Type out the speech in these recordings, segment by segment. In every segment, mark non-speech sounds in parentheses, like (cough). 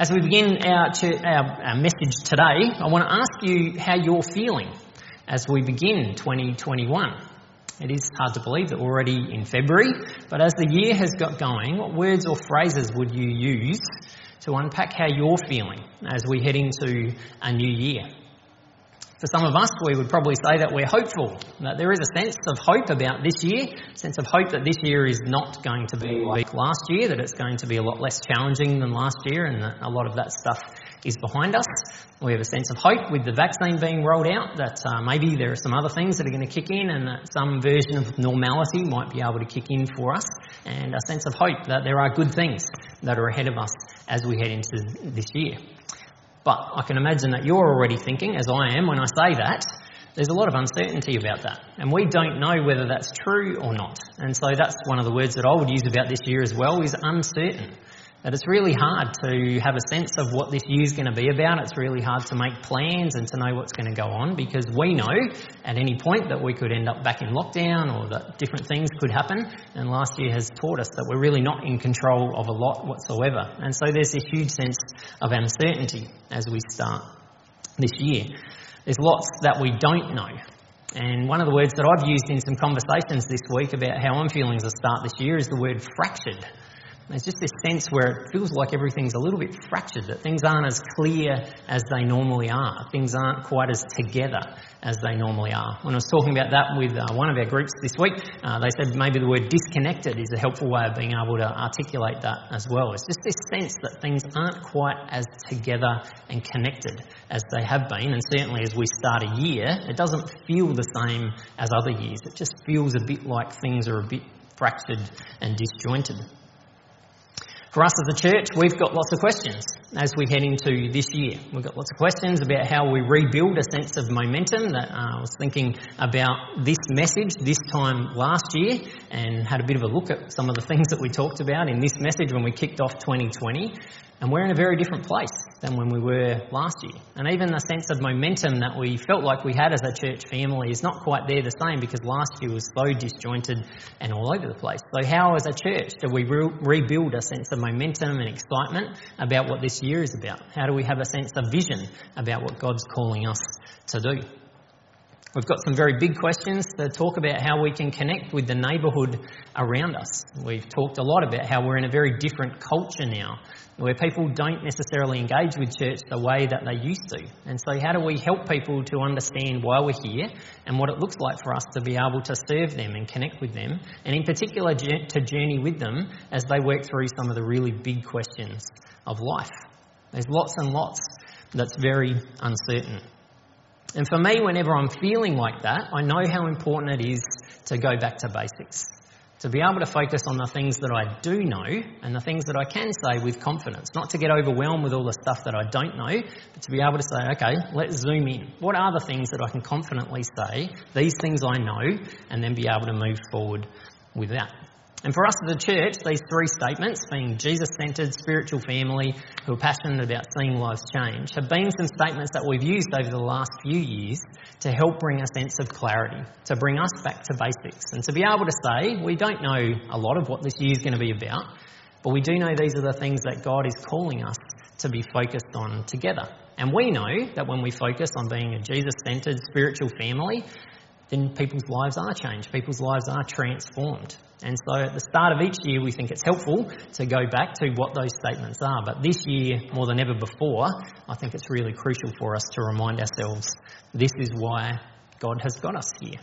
As we begin our, our, our message today, I want to ask you how you're feeling as we begin 2021. It is hard to believe that we're already in February, but as the year has got going, what words or phrases would you use to unpack how you're feeling as we head into a new year? For some of us, we would probably say that we're hopeful, that there is a sense of hope about this year, a sense of hope that this year is not going to be like last year, that it's going to be a lot less challenging than last year, and that a lot of that stuff is behind us. We have a sense of hope with the vaccine being rolled out that uh, maybe there are some other things that are going to kick in and that some version of normality might be able to kick in for us, and a sense of hope that there are good things that are ahead of us as we head into this year. But I can imagine that you're already thinking, as I am when I say that, there's a lot of uncertainty about that. And we don't know whether that's true or not. And so that's one of the words that I would use about this year as well is uncertain. That it's really hard to have a sense of what this year's going to be about. It's really hard to make plans and to know what's going to go on because we know at any point that we could end up back in lockdown or that different things could happen. And last year has taught us that we're really not in control of a lot whatsoever. And so there's this huge sense of uncertainty as we start this year. There's lots that we don't know. And one of the words that I've used in some conversations this week about how I'm feeling as I start this year is the word fractured. There's just this sense where it feels like everything's a little bit fractured, that things aren't as clear as they normally are. Things aren't quite as together as they normally are. When I was talking about that with uh, one of our groups this week, uh, they said maybe the word disconnected is a helpful way of being able to articulate that as well. It's just this sense that things aren't quite as together and connected as they have been, and certainly as we start a year, it doesn't feel the same as other years. It just feels a bit like things are a bit fractured and disjointed. For us as a church, we've got lots of questions as we head into this year. We've got lots of questions about how we rebuild a sense of momentum. That uh, I was thinking about this message this time last year and had a bit of a look at some of the (laughs) things that we talked about in this message when we kicked off 2020. And we're in a very different place than when we were last year. And even the sense of momentum that we felt like we had as a church family is not quite there the same because last year was so disjointed and all over the place. So, how as a church do we re- rebuild a sense of momentum and excitement about what this year is about? How do we have a sense of vision about what God's calling us to do? We've got some very big questions to talk about how we can connect with the neighbourhood around us. We've talked a lot about how we're in a very different culture now, where people don't necessarily engage with church the way that they used to. And so, how do we help people to understand why we're here and what it looks like for us to be able to serve them and connect with them, and in particular, to journey with them as they work through some of the really big questions of life? There's lots and lots that's very uncertain. And for me, whenever I'm feeling like that, I know how important it is to go back to basics. To be able to focus on the things that I do know and the things that I can say with confidence. Not to get overwhelmed with all the stuff that I don't know, but to be able to say, okay, let's zoom in. What are the things that I can confidently say? These things I know, and then be able to move forward with that. And for us as a church, these three statements, being Jesus centred, spiritual family, who are passionate about seeing lives change, have been some statements that we've used over the last few years to help bring a sense of clarity, to bring us back to basics, and to be able to say, we don't know a lot of what this year is going to be about, but we do know these are the things that God is calling us to be focused on together. And we know that when we focus on being a Jesus centred spiritual family, then people's lives are changed, people's lives are transformed. And so at the start of each year, we think it's helpful to go back to what those statements are. But this year, more than ever before, I think it's really crucial for us to remind ourselves this is why God has got us here.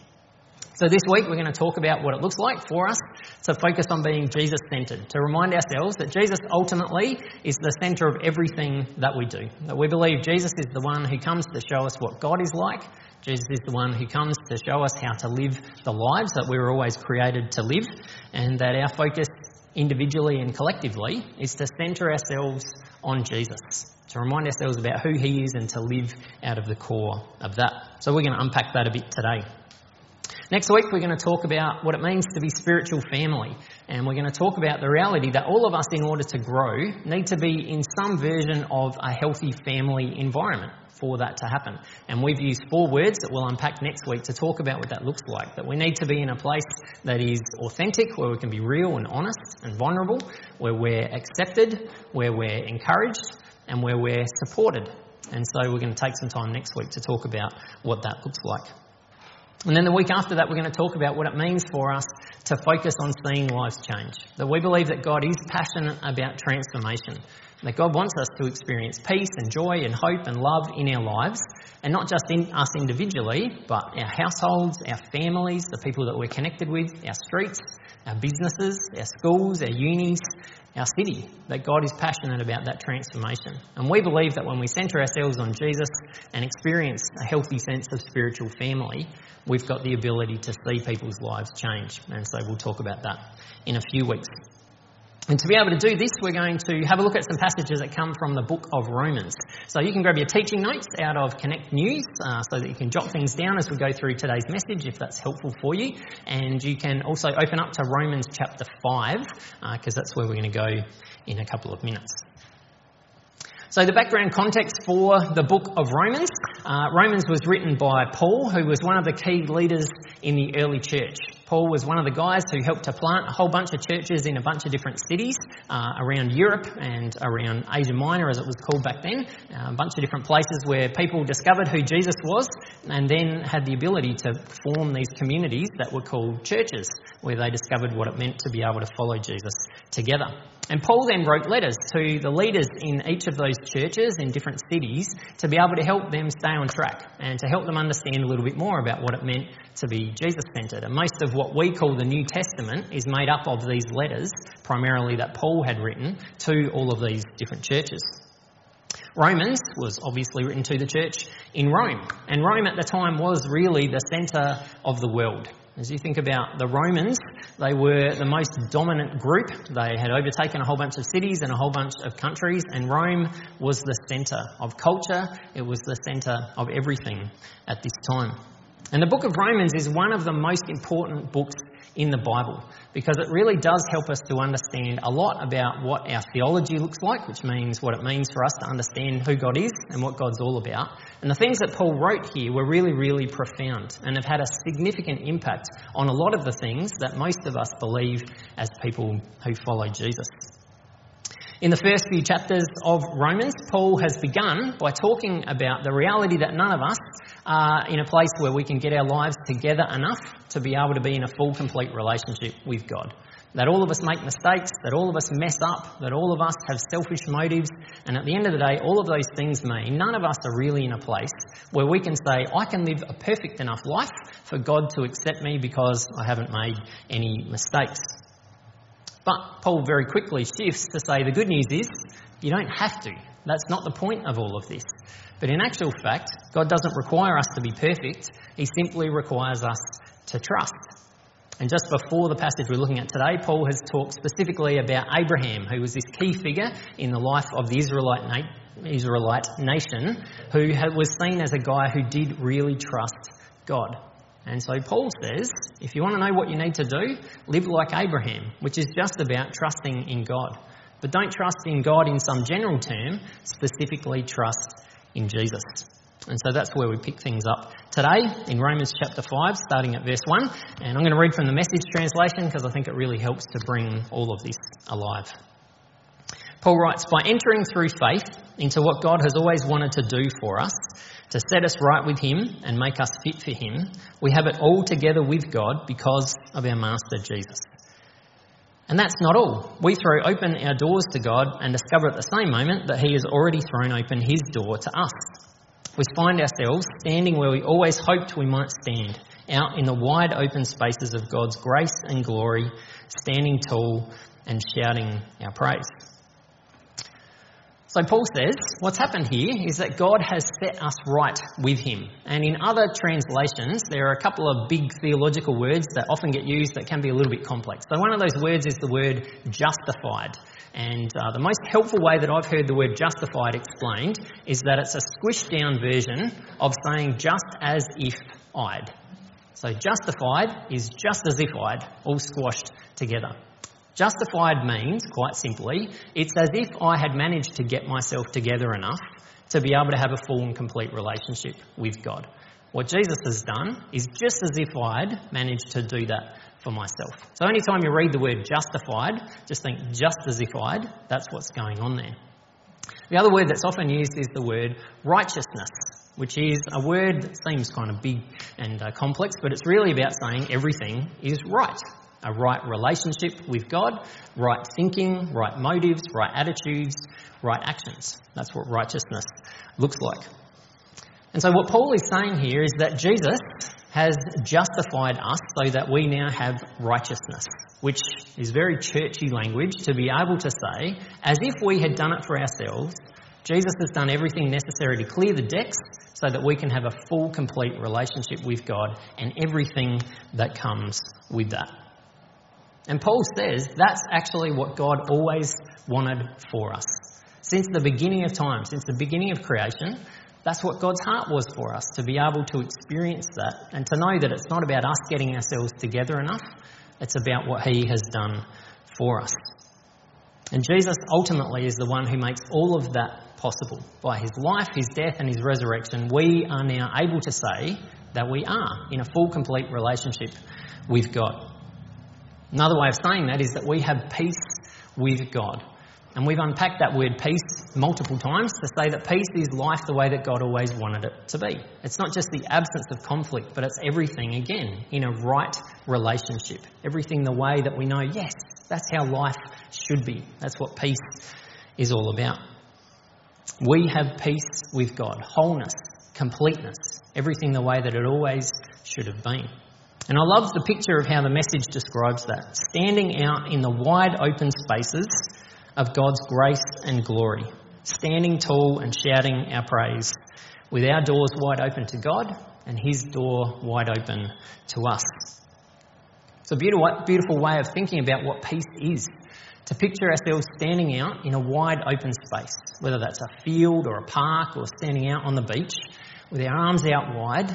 So this week, we're going to talk about what it looks like for us to focus on being Jesus centered, to remind ourselves that Jesus ultimately is the center of everything that we do. That we believe Jesus is the one who comes to show us what God is like Jesus is the one who comes to show us how to live the lives that we were always created to live, and that our focus individually and collectively is to centre ourselves on Jesus, to remind ourselves about who he is and to live out of the core of that. So we're going to unpack that a bit today. Next week, we're going to talk about what it means to be spiritual family. And we're going to talk about the reality that all of us, in order to grow, need to be in some version of a healthy family environment for that to happen. And we've used four words that we'll unpack next week to talk about what that looks like. That we need to be in a place that is authentic, where we can be real and honest and vulnerable, where we're accepted, where we're encouraged, and where we're supported. And so we're going to take some time next week to talk about what that looks like. And then the week after that, we're going to talk about what it means for us to focus on seeing lives change. That we believe that God is passionate about transformation. That God wants us to experience peace and joy and hope and love in our lives, and not just in us individually, but our households, our families, the people that we're connected with, our streets, our businesses, our schools, our unis, our city. That God is passionate about that transformation. And we believe that when we centre ourselves on Jesus and experience a healthy sense of spiritual family, we've got the ability to see people's lives change. And so we'll talk about that in a few weeks. And to be able to do this, we're going to have a look at some passages that come from the book of Romans. So you can grab your teaching notes out of Connect News uh, so that you can jot things down as we go through today's message if that's helpful for you. And you can also open up to Romans chapter 5 because uh, that's where we're going to go in a couple of minutes. So, the background context for the book of Romans uh, Romans was written by Paul, who was one of the key leaders in the early church. Paul was one of the guys who helped to plant a whole bunch of churches in a bunch of different cities uh, around Europe and around Asia Minor, as it was called back then. Uh, a bunch of different places where people discovered who Jesus was and then had the ability to form these communities that were called churches, where they discovered what it meant to be able to follow Jesus together. And Paul then wrote letters to the leaders in each of those churches in different cities to be able to help them stay on track and to help them understand a little bit more about what it meant to be Jesus centered. And most of what we call the New Testament is made up of these letters, primarily that Paul had written to all of these different churches. Romans was obviously written to the church in Rome, and Rome at the time was really the centre of the world. As you think about the Romans, they were the most dominant group. They had overtaken a whole bunch of cities and a whole bunch of countries, and Rome was the centre of culture. It was the centre of everything at this time. And the book of Romans is one of the most important books in the Bible because it really does help us to understand a lot about what our theology looks like, which means what it means for us to understand who God is and what God's all about. And the things that Paul wrote here were really, really profound and have had a significant impact on a lot of the things that most of us believe as people who follow Jesus. In the first few chapters of Romans, Paul has begun by talking about the reality that none of us are in a place where we can get our lives together enough to be able to be in a full, complete relationship with God. That all of us make mistakes, that all of us mess up, that all of us have selfish motives, and at the end of the day, all of those things mean none of us are really in a place where we can say, I can live a perfect enough life for God to accept me because I haven't made any mistakes. But Paul very quickly shifts to say the good news is you don't have to. That's not the point of all of this. But in actual fact, God doesn't require us to be perfect, He simply requires us to trust. And just before the passage we're looking at today, Paul has talked specifically about Abraham, who was this key figure in the life of the Israelite, na- Israelite nation, who was seen as a guy who did really trust God. And so Paul says, if you want to know what you need to do, live like Abraham, which is just about trusting in God. But don't trust in God in some general term, specifically trust in Jesus. And so that's where we pick things up today in Romans chapter 5, starting at verse 1. And I'm going to read from the message translation because I think it really helps to bring all of this alive. Paul writes, By entering through faith into what God has always wanted to do for us, to set us right with Him and make us fit for Him, we have it all together with God because of our Master Jesus. And that's not all. We throw open our doors to God and discover at the same moment that He has already thrown open His door to us. We find ourselves standing where we always hoped we might stand, out in the wide open spaces of God's grace and glory, standing tall and shouting our praise. So Paul says, what's happened here is that God has set us right with him. And in other translations, there are a couple of big theological words that often get used that can be a little bit complex. So one of those words is the word justified. And uh, the most helpful way that I've heard the word justified explained is that it's a squished down version of saying just as if I'd. So justified is just as if I'd, all squashed together. Justified means, quite simply, it's as if I had managed to get myself together enough to be able to have a full and complete relationship with God. What Jesus has done is just as if I'd managed to do that for myself. So anytime you read the word justified, just think just as if I'd, that's what's going on there. The other word that's often used is the word righteousness, which is a word that seems kind of big and uh, complex, but it's really about saying everything is right. A right relationship with God, right thinking, right motives, right attitudes, right actions. That's what righteousness looks like. And so, what Paul is saying here is that Jesus has justified us so that we now have righteousness, which is very churchy language to be able to say, as if we had done it for ourselves, Jesus has done everything necessary to clear the decks so that we can have a full, complete relationship with God and everything that comes with that. And Paul says that's actually what God always wanted for us. Since the beginning of time, since the beginning of creation, that's what God's heart was for us, to be able to experience that and to know that it's not about us getting ourselves together enough, it's about what He has done for us. And Jesus ultimately is the one who makes all of that possible. By His life, His death, and His resurrection, we are now able to say that we are in a full, complete relationship with God. Another way of saying that is that we have peace with God. And we've unpacked that word peace multiple times to say that peace is life the way that God always wanted it to be. It's not just the absence of conflict, but it's everything again in a right relationship. Everything the way that we know, yes, that's how life should be. That's what peace is all about. We have peace with God, wholeness, completeness, everything the way that it always should have been. And I love the picture of how the message describes that. Standing out in the wide open spaces of God's grace and glory, standing tall and shouting our praise, with our doors wide open to God and His door wide open to us. It's a beautiful, way of thinking about what peace is. To picture ourselves standing out in a wide open space, whether that's a field or a park or standing out on the beach, with our arms out wide,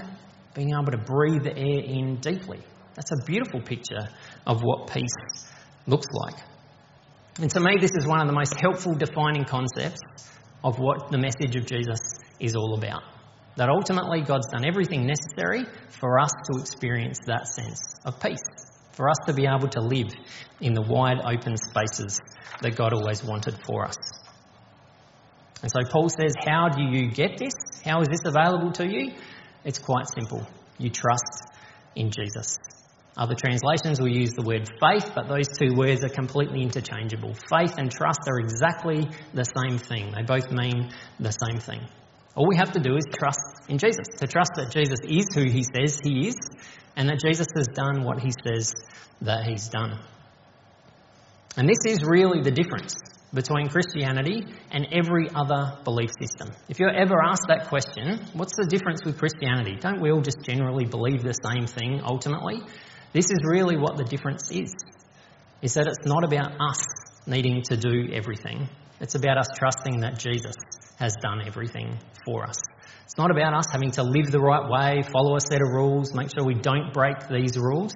being able to breathe the air in deeply. That's a beautiful picture of what peace looks like. And to me, this is one of the most helpful defining concepts of what the message of Jesus is all about. That ultimately God's done everything necessary for us to experience that sense of peace, for us to be able to live in the wide open spaces that God always wanted for us. And so Paul says, How do you get this? How is this available to you? It's quite simple. You trust in Jesus. Other translations will use the word faith, but those two words are completely interchangeable. Faith and trust are exactly the same thing, they both mean the same thing. All we have to do is trust in Jesus, to trust that Jesus is who he says he is, and that Jesus has done what he says that he's done. And this is really the difference between Christianity and every other belief system. If you're ever asked that question, what's the difference with Christianity? Don't we all just generally believe the same thing ultimately? This is really what the difference is. Is that it's not about us needing to do everything. It's about us trusting that Jesus has done everything for us. It's not about us having to live the right way, follow a set of rules, make sure we don't break these rules.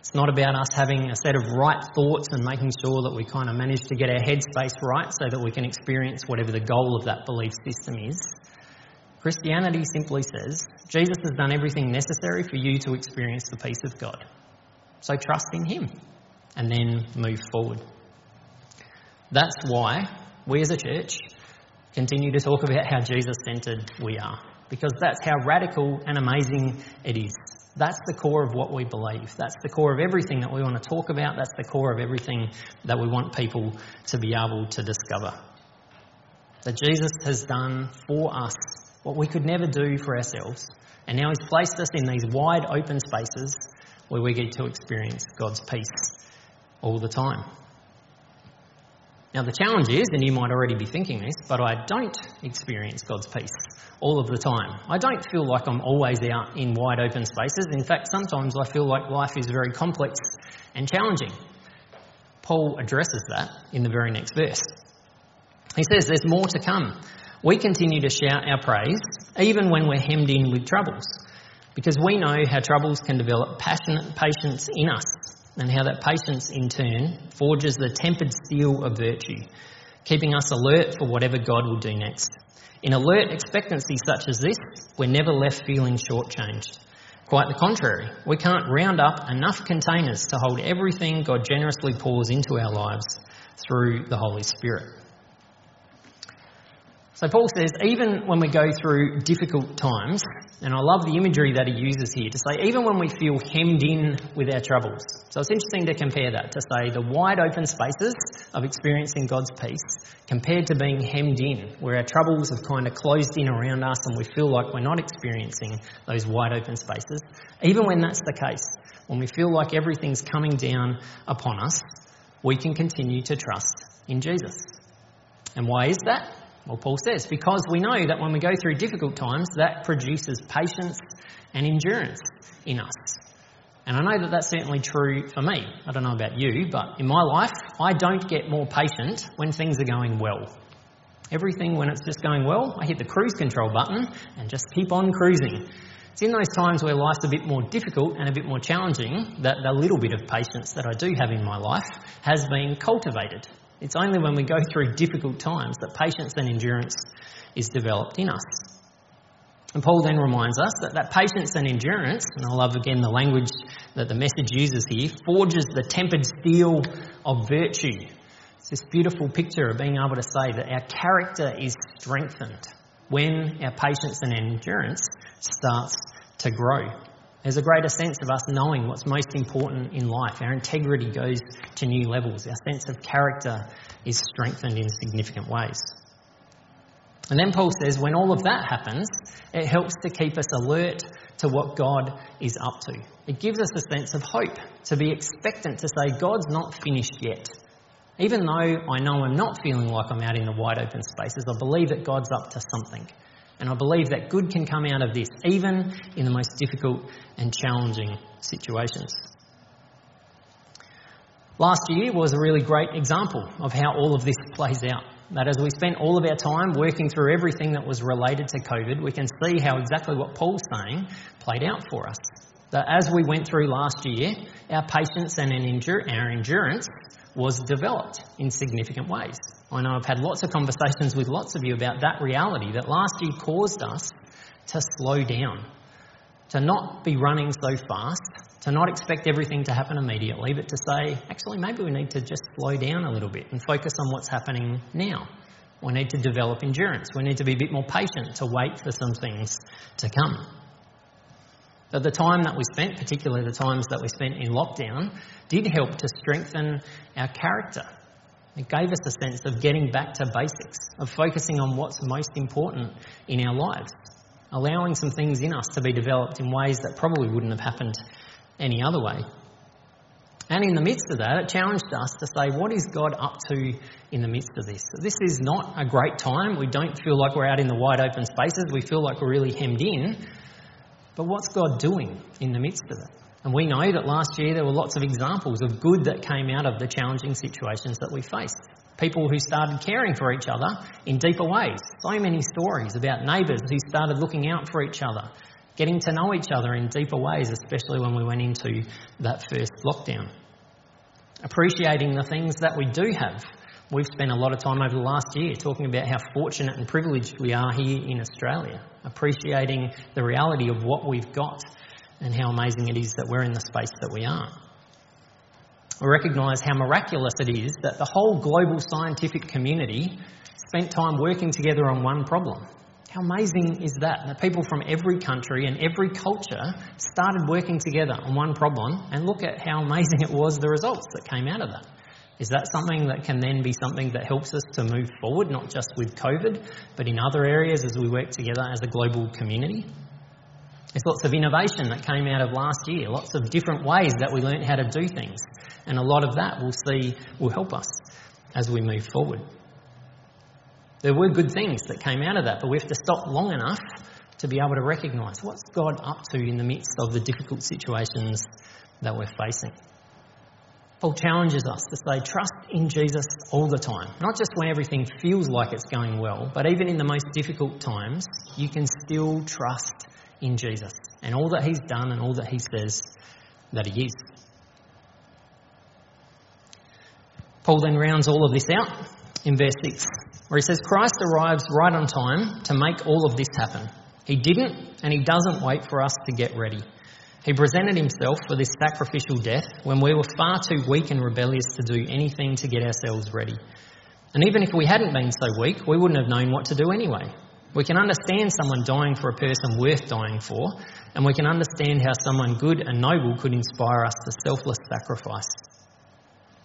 It's not about us having a set of right thoughts and making sure that we kind of manage to get our headspace right so that we can experience whatever the goal of that belief system is. Christianity simply says Jesus has done everything necessary for you to experience the peace of God. So trust in Him and then move forward. That's why we as a church continue to talk about how Jesus centered we are, because that's how radical and amazing it is. That's the core of what we believe. That's the core of everything that we want to talk about. That's the core of everything that we want people to be able to discover. That Jesus has done for us what we could never do for ourselves. And now He's placed us in these wide open spaces where we get to experience God's peace all the time. Now, the challenge is, and you might already be thinking this, but I don't experience God's peace all of the time. I don't feel like I'm always out in wide open spaces. In fact, sometimes I feel like life is very complex and challenging. Paul addresses that in the very next verse. He says there's more to come. We continue to shout our praise even when we're hemmed in with troubles because we know how troubles can develop passionate patience in us and how that patience in turn forges the tempered steel of virtue, keeping us alert for whatever God will do next. In alert expectancy such as this, we're never left feeling shortchanged. Quite the contrary, we can't round up enough containers to hold everything God generously pours into our lives through the Holy Spirit. So Paul says, even when we go through difficult times, and I love the imagery that he uses here to say, even when we feel hemmed in with our troubles. So it's interesting to compare that, to say the wide open spaces of experiencing God's peace compared to being hemmed in, where our troubles have kind of closed in around us and we feel like we're not experiencing those wide open spaces. Even when that's the case, when we feel like everything's coming down upon us, we can continue to trust in Jesus. And why is that? Well, Paul says, because we know that when we go through difficult times, that produces patience and endurance in us. And I know that that's certainly true for me. I don't know about you, but in my life, I don't get more patient when things are going well. Everything, when it's just going well, I hit the cruise control button and just keep on cruising. It's in those times where life's a bit more difficult and a bit more challenging that the little bit of patience that I do have in my life has been cultivated it's only when we go through difficult times that patience and endurance is developed in us. And Paul then reminds us that that patience and endurance, and I love again the language that the message uses here, forges the tempered steel of virtue. It's this beautiful picture of being able to say that our character is strengthened when our patience and endurance starts to grow. There's a greater sense of us knowing what's most important in life. Our integrity goes to new levels. Our sense of character is strengthened in significant ways. And then Paul says, when all of that happens, it helps to keep us alert to what God is up to. It gives us a sense of hope, to be expectant, to say, God's not finished yet. Even though I know I'm not feeling like I'm out in the wide open spaces, I believe that God's up to something. And I believe that good can come out of this, even in the most difficult and challenging situations. Last year was a really great example of how all of this plays out. That as we spent all of our time working through everything that was related to COVID, we can see how exactly what Paul's saying played out for us. That as we went through last year, our patience and our endurance was developed in significant ways. I know I've had lots of conversations with lots of you about that reality that last year caused us to slow down, to not be running so fast, to not expect everything to happen immediately, but to say, actually, maybe we need to just slow down a little bit and focus on what's happening now. We need to develop endurance. We need to be a bit more patient to wait for some things to come. But the time that we spent, particularly the times that we spent in lockdown, did help to strengthen our character it gave us a sense of getting back to basics, of focusing on what's most important in our lives, allowing some things in us to be developed in ways that probably wouldn't have happened any other way. And in the midst of that, it challenged us to say, what is God up to in the midst of this? This is not a great time. We don't feel like we're out in the wide open spaces. We feel like we're really hemmed in. But what's God doing in the midst of it? And we know that last year there were lots of examples of good that came out of the challenging situations that we faced. People who started caring for each other in deeper ways. So many stories about neighbours who started looking out for each other, getting to know each other in deeper ways, especially when we went into that first lockdown. Appreciating the things that we do have. We've spent a lot of time over the last year talking about how fortunate and privileged we are here in Australia, appreciating the reality of what we've got and how amazing it is that we're in the space that we are. We recognise how miraculous it is that the whole global scientific community spent time working together on one problem. How amazing is that? That people from every country and every culture started working together on one problem, and look at how amazing it was the results that came out of that. Is that something that can then be something that helps us to move forward, not just with COVID, but in other areas as we work together as a global community? There's lots of innovation that came out of last year, lots of different ways that we learnt how to do things. And a lot of that we'll see will help us as we move forward. There were good things that came out of that, but we have to stop long enough to be able to recognise what's God up to in the midst of the difficult situations that we're facing. Paul challenges us to say, trust in Jesus all the time. Not just when everything feels like it's going well, but even in the most difficult times, you can still trust in Jesus and all that he's done and all that he says that he is. Paul then rounds all of this out in verse 6, where he says, Christ arrives right on time to make all of this happen. He didn't, and he doesn't wait for us to get ready. He presented himself for this sacrificial death when we were far too weak and rebellious to do anything to get ourselves ready. And even if we hadn't been so weak, we wouldn't have known what to do anyway. We can understand someone dying for a person worth dying for, and we can understand how someone good and noble could inspire us to selfless sacrifice.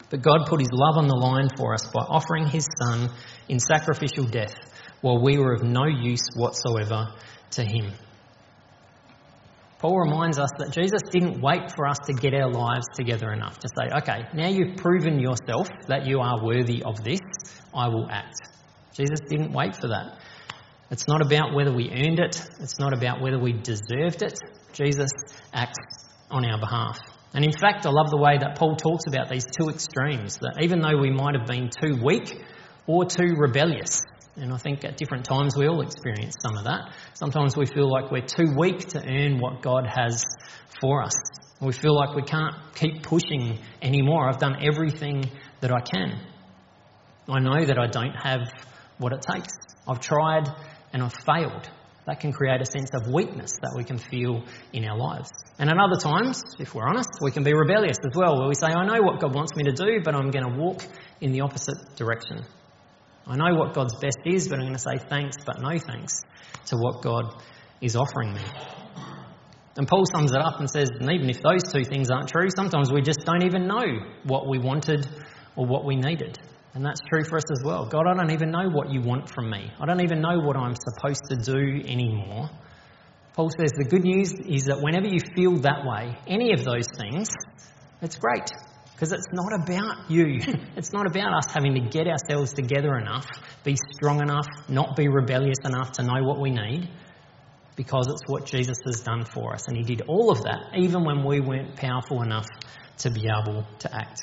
But God put his love on the line for us by offering his Son in sacrificial death while we were of no use whatsoever to him. Paul reminds us that Jesus didn't wait for us to get our lives together enough to say, okay, now you've proven yourself that you are worthy of this, I will act. Jesus didn't wait for that. It's not about whether we earned it, it's not about whether we deserved it. Jesus acts on our behalf. And in fact, I love the way that Paul talks about these two extremes that even though we might have been too weak or too rebellious, and I think at different times we all experience some of that. Sometimes we feel like we're too weak to earn what God has for us. We feel like we can't keep pushing anymore. I've done everything that I can. I know that I don't have what it takes. I've tried and I've failed. That can create a sense of weakness that we can feel in our lives. And at other times, if we're honest, we can be rebellious as well, where we say, I know what God wants me to do, but I'm going to walk in the opposite direction. I know what God's best is, but I'm going to say thanks, but no thanks to what God is offering me. And Paul sums it up and says, and even if those two things aren't true, sometimes we just don't even know what we wanted or what we needed. And that's true for us as well. God, I don't even know what you want from me. I don't even know what I'm supposed to do anymore. Paul says the good news is that whenever you feel that way, any of those things, it's great. Because it's not about you. (laughs) it's not about us having to get ourselves together enough, be strong enough, not be rebellious enough to know what we need. Because it's what Jesus has done for us. And He did all of that, even when we weren't powerful enough to be able to act.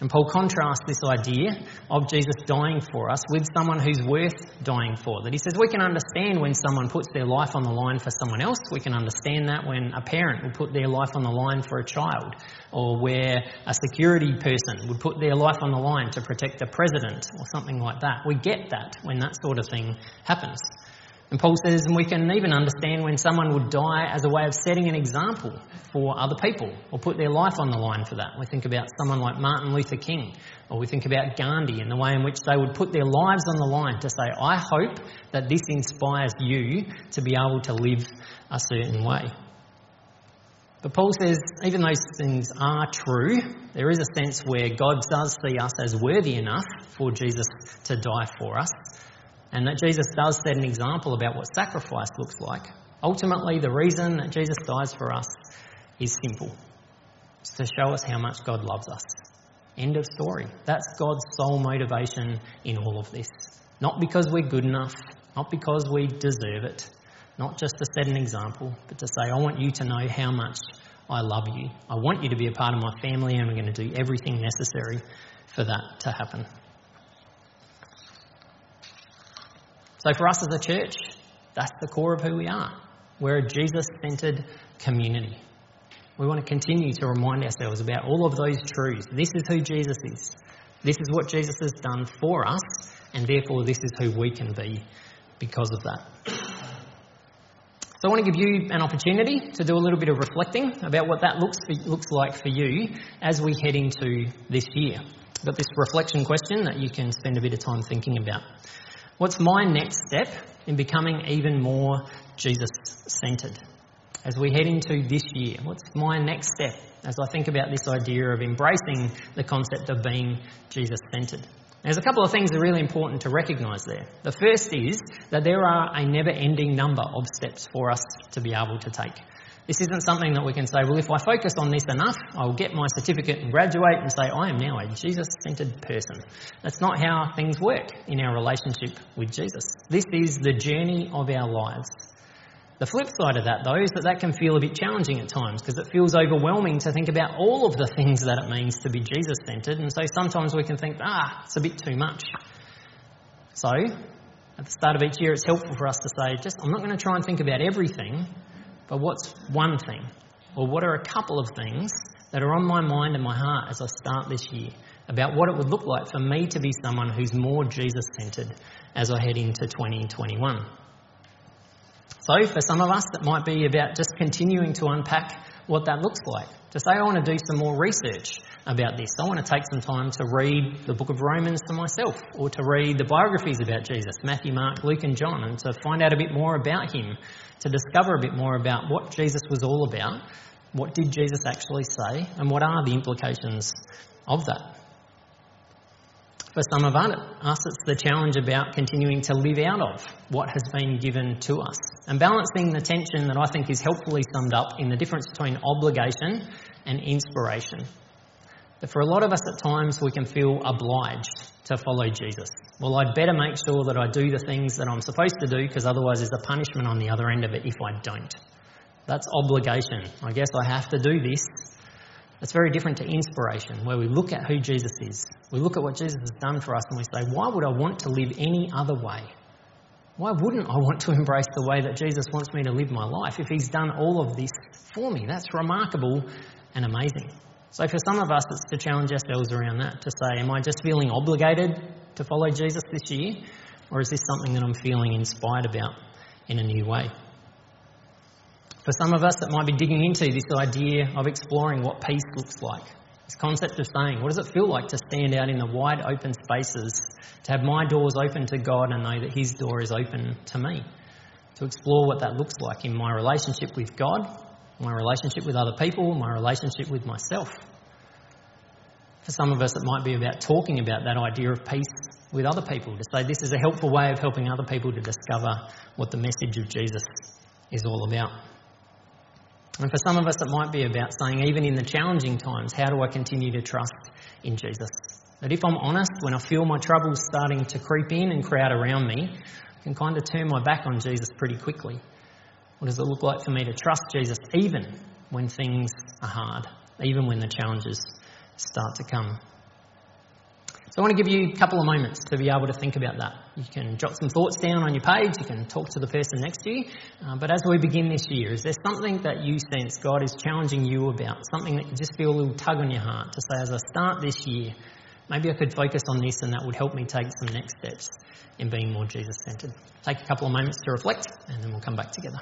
And Paul contrasts this idea of Jesus dying for us with someone who's worth dying for. That he says we can understand when someone puts their life on the line for someone else. We can understand that when a parent will put their life on the line for a child, or where a security person would put their life on the line to protect the president, or something like that. We get that when that sort of thing happens. And Paul says, and we can even understand when someone would die as a way of setting an example for other people or put their life on the line for that. We think about someone like Martin Luther King or we think about Gandhi and the way in which they would put their lives on the line to say, I hope that this inspires you to be able to live a certain way. But Paul says, even those things are true, there is a sense where God does see us as worthy enough for Jesus to die for us and that Jesus does set an example about what sacrifice looks like. Ultimately, the reason that Jesus dies for us is simple it's to show us how much God loves us. End of story. That's God's sole motivation in all of this. Not because we're good enough, not because we deserve it, not just to set an example, but to say, I want you to know how much I love you. I want you to be a part of my family, and we're going to do everything necessary for that to happen. So, for us as a church, that's the core of who we are. We're a Jesus centered community. We want to continue to remind ourselves about all of those truths. This is who Jesus is. This is what Jesus has done for us, and therefore, this is who we can be because of that. So, I want to give you an opportunity to do a little bit of reflecting about what that looks, looks like for you as we head into this year. I've got this reflection question that you can spend a bit of time thinking about. What's my next step in becoming even more Jesus centered? As we head into this year, what's my next step as I think about this idea of embracing the concept of being Jesus centered? There's a couple of things that are really important to recognise there. The first is that there are a never ending number of steps for us to be able to take. This isn't something that we can say, well, if I focus on this enough, I'll get my certificate and graduate and say, I am now a Jesus centered person. That's not how things work in our relationship with Jesus. This is the journey of our lives. The flip side of that, though, is that that can feel a bit challenging at times because it feels overwhelming to think about all of the (laughs) things that it means to be Jesus centered. And so sometimes we can think, ah, it's a bit too much. So, at the start of each year, it's helpful for us to say, just, I'm not going to try and think about everything. But what's one thing? Or what are a couple of things that are on my mind and my heart as I start this year about what it would look like for me to be someone who's more Jesus centered as I head into 2021? So, for some of us, that might be about just continuing to unpack what that looks like. To say, I want to do some more research about this. I want to take some time to read the book of Romans for myself, or to read the biographies about Jesus Matthew, Mark, Luke, and John, and to find out a bit more about him, to discover a bit more about what Jesus was all about, what did Jesus actually say, and what are the implications of that. For some of us, it's the challenge about continuing to live out of what has been given to us and balancing the tension that I think is helpfully summed up in the difference between obligation and inspiration. That for a lot of us at times we can feel obliged to follow Jesus. Well, I'd better make sure that I do the things that I'm supposed to do because otherwise there's a punishment on the other end of it if I don't. That's obligation. I guess I have to do this. It's very different to inspiration, where we look at who Jesus is. We look at what Jesus has done for us and we say, why would I want to live any other way? Why wouldn't I want to (laughs) embrace the way that Jesus wants me to live my life if he's done all of this for me? That's remarkable and amazing. So for some of us, it's to challenge ourselves around that, to say, am I just feeling obligated to follow Jesus this year? Or is this something that I'm feeling inspired about in a new way? For some of us, it might be digging into this idea of exploring what peace looks like. This concept of saying, what does it feel like to stand out in the wide open spaces, to have my doors open to God and know that His door is open to me? To explore what that looks like in my relationship with God, my relationship with other people, my relationship with myself. For some of us, it might be about talking about that idea of peace with other people, to say this is a helpful way of helping other people to discover what the message of Jesus is all about. And for some of us, it might be about saying, even in the challenging times, how do I continue to trust in Jesus? That if I'm honest, when I feel my troubles starting to creep in and crowd around me, I can kind of turn my back on Jesus pretty quickly. What does it look like for me to trust Jesus even when things are hard, even when the challenges start to come? So I want to give you a couple of moments to be able to think about that. You can jot some thoughts down on your page, you can talk to the person next to you. Uh, but as we begin this year, is there something that you sense God is challenging you about? Something that you just feel a little tug on your heart to say, as I start this year, maybe I could focus on this and that would help me take some next steps in being more Jesus centered. Take a couple of moments to reflect and then we'll come back together.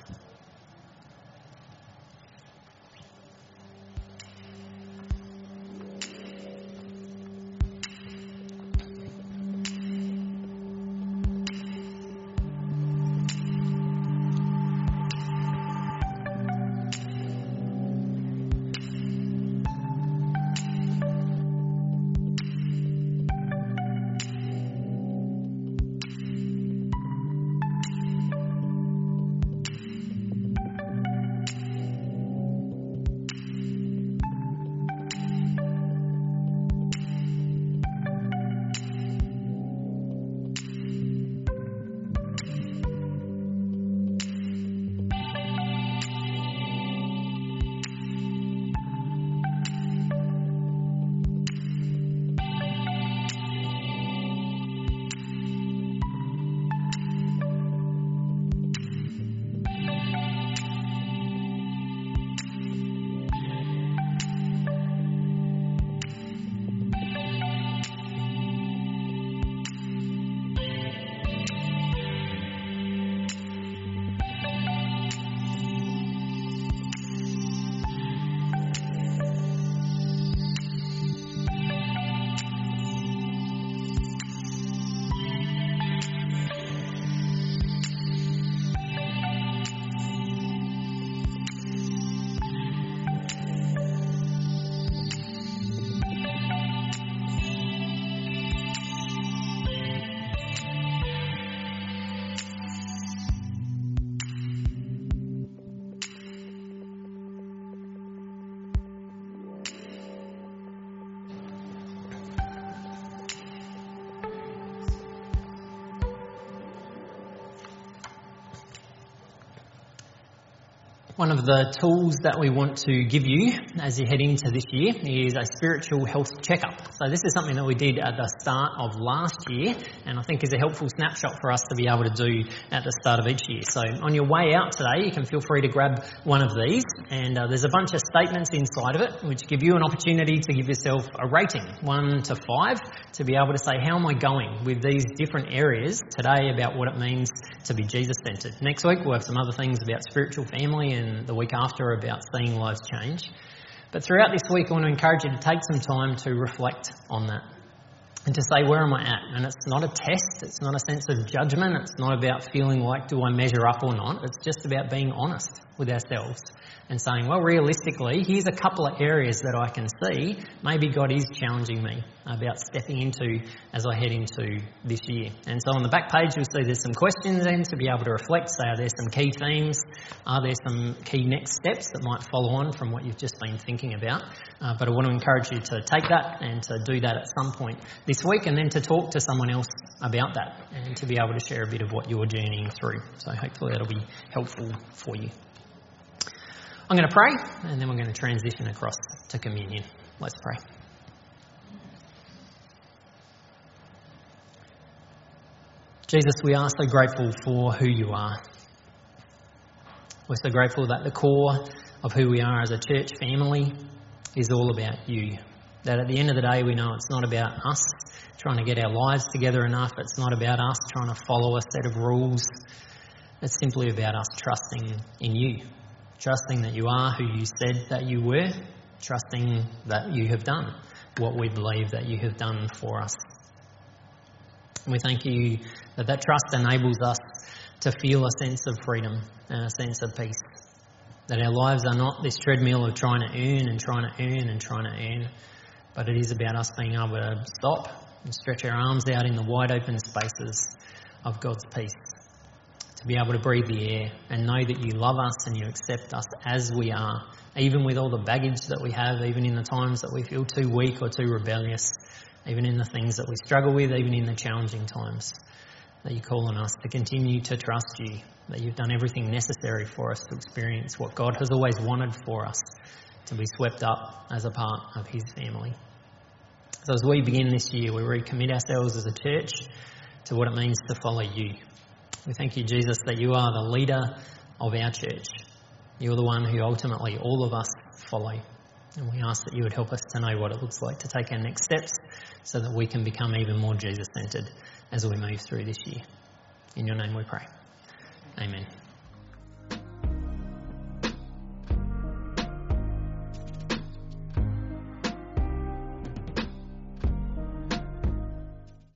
One of the tools that we want to give you as you head into this year is a spiritual health checkup. So this is something that we did at the start of last year and I think is a helpful snapshot for us to be able to do at the start of each year. So on your way out today, you can feel free to grab one of these and uh, there's a bunch of statements inside of it which give you an opportunity to give yourself a rating, one to five, to be able to say, how am I going with these different areas today about what it means to be Jesus centered. Next week we'll have some other things about spiritual family and and the week after about seeing lives change. But throughout this week, I want to encourage you to take some time to reflect on that and to say, where am I at? And it's not a test, it's not a sense of judgment, it's not about feeling like, do I measure up or not? It's just about being honest with ourselves and saying, well, realistically, here's a couple of areas that I can see maybe God is challenging me about stepping into as I head into this year. And so on the back page, you'll see there's some questions then to be able to reflect. Say, are there some key themes? Are there some key next steps that might follow on from what you've just been thinking about? Uh, but I want to encourage you to take that and to do that at some point this week and then to talk to someone else about that and to be able to share a bit of what you're journeying through. So hopefully that'll be helpful for you. I'm going to pray and then we're going to transition across to communion. Let's pray. Jesus, we are so grateful for who you are. We're so grateful that the core of who we are as a church family is all about you. That at the end of the day, we know it's not about us trying to get our lives together enough, it's not about us trying to follow a set of rules. It's simply about us trusting in you trusting that you are who you said that you were, trusting that you have done what we believe that you have done for us. We thank you that that trust enables us to feel a sense of freedom and a sense of peace. That our lives are not this treadmill of trying to earn and trying to earn and trying to earn, but it is about us being able to stop and stretch our arms out in the wide open spaces of God's peace to be able to breathe the air and know that you love us and you accept us as we are, even with all the baggage that we have, even in the times that we feel too weak or too rebellious, even in the things that we struggle with, even in the challenging times. That you call on us to continue to trust you, that you've done everything necessary for us to experience what God has always wanted for us, to be swept up as a part of His family. So as we begin this year, we recommit ourselves as a church to what it means to follow you. We thank you, Jesus, that you are the leader of our church. You're the one who ultimately all of us follow. And we ask that you would help us to know what it looks like to take our next steps so that we can become even more Jesus centered as we move through this year. In your name we pray. Amen.